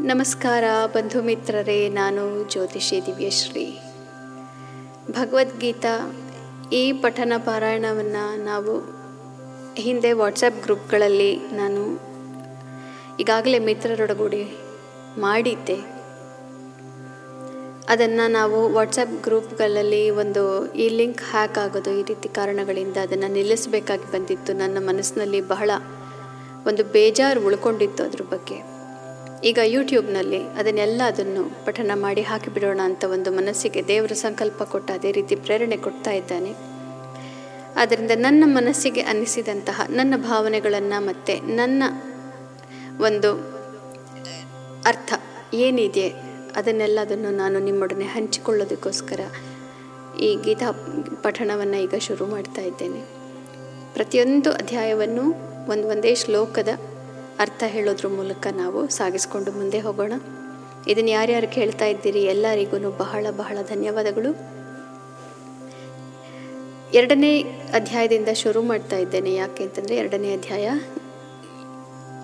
ನಮಸ್ಕಾರ, ಬಂಧು ಮಿತ್ರರೇ, ನಾನು ಜ್ಯೋತಿಷಿ ದಿವ್ಯಶ್ರೀ. ಭಗವದ್ಗೀತಾ ಈ ಪಠನ ಪಾರಾಯಣವನ್ನು ನಾವು ಹಿಂದೆ ವಾಟ್ಸಪ್ ಗ್ರೂಪ್ಗಳಲ್ಲಿ ನಾನು ಈಗಾಗಲೇ ಮಿತ್ರರೊಡಗೂಡಿ ಮಾಡಿದ್ದೆ. ಅದನ್ನು ನಾವು ವಾಟ್ಸಪ್ ಗ್ರೂಪ್ಗಳಲ್ಲಿ ಒಂದು ಈ ಲಿಂಕ್ ಹ್ಯಾಕ್ ಆಗೋದು ಈ ರೀತಿ ಕಾರಣಗಳಿಂದ ಅದನ್ನು ನಿಲ್ಲಿಸಬೇಕಾಗಿ ಬಂದಿತ್ತು. ನನ್ನ ಮನಸ್ಸಿನಲ್ಲಿ ಬಹಳ ಒಂದು ಬೇಜಾರು ಉಳ್ಕೊಂಡಿತ್ತು ಅದ್ರ ಬಗ್ಗೆ. ಈಗ ಯೂಟ್ಯೂಬ್ನಲ್ಲಿ ಅದನ್ನೆಲ್ಲ ಅದನ್ನು ಪಠನ ಮಾಡಿ ಹಾಕಿಬಿಡೋಣ ಅಂತ ಒಂದು ಮನಸ್ಸಿಗೆ ದೇವರ ಸಂಕಲ್ಪ ಕೊಟ್ಟ ಅದೇ ರೀತಿ ಪ್ರೇರಣೆ ಕೊಡ್ತಾ ಇದ್ದಾನೆ. ಆದ್ದರಿಂದ ನನ್ನ ಮನಸ್ಸಿಗೆ ಅನ್ನಿಸಿದಂತಹ ನನ್ನ ಭಾವನೆಗಳನ್ನು ಮತ್ತು ನನ್ನ ಒಂದು ಅರ್ಥ ಏನಿದೆ ಅದನ್ನೆಲ್ಲದನ್ನು ನಾನು ನಿಮ್ಮೊಡನೆ ಹಂಚಿಕೊಳ್ಳೋದಕ್ಕೋಸ್ಕರ ಈ ಗೀತಾ ಪಠಣವನ್ನು ಈಗ ಶುರು ಮಾಡ್ತಾ ಇದ್ದೇನೆ. ಪ್ರತಿಯೊಂದು ಅಧ್ಯಾಯವನ್ನು ಒಂದು ಒಂದೇ ಶ್ಲೋಕದ ಅರ್ಥ ಹೇಳೋದ್ರ ಮೂಲಕ ನಾವು ಸಾಗಿಸ್ಕೊಂಡು ಮುಂದೆ ಹೋಗೋಣ. ಇದನ್ನು ಯಾರ್ಯಾರು ಕೇಳ್ತಾ ಇದ್ದೀರಿ ಎಲ್ಲರಿಗೂ ಬಹಳ ಬಹಳ ಧನ್ಯವಾದಗಳು. ಎರಡನೇ ಅಧ್ಯಾಯದಿಂದ ಶುರು ಮಾಡ್ತಾ ಇದ್ದೇನೆ. ಯಾಕೆ ಅಂತಂದರೆ ಎರಡನೇ ಅಧ್ಯಾಯ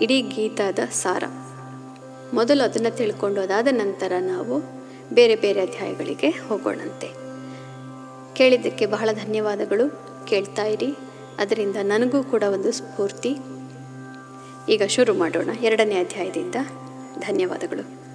ಇಡೀ ಗೀತಾದ ಸಾರ. ಮೊದಲು ಅದನ್ನು ತಿಳ್ಕೊಂಡು ಅದಾದ ನಂತರ ನಾವು ಬೇರೆ ಬೇರೆ ಅಧ್ಯಾಯಗಳಿಗೆ ಹೋಗೋಣಂತೆ. ಕೇಳಿದ್ದಕ್ಕೆ ಬಹಳ ಧನ್ಯವಾದಗಳು. ಕೇಳ್ತಾ ಇರಿ. ಅದರಿಂದ ನನಗೂ ಕೂಡ ಒಂದು ಸ್ಫೂರ್ತಿ. ಈಗ ಶುರು ಮಾಡೋಣ. ಎರಡನೇ ಅಧ್ಯಾಯದಿಂದ ಧನ್ಯವಾದಗಳು.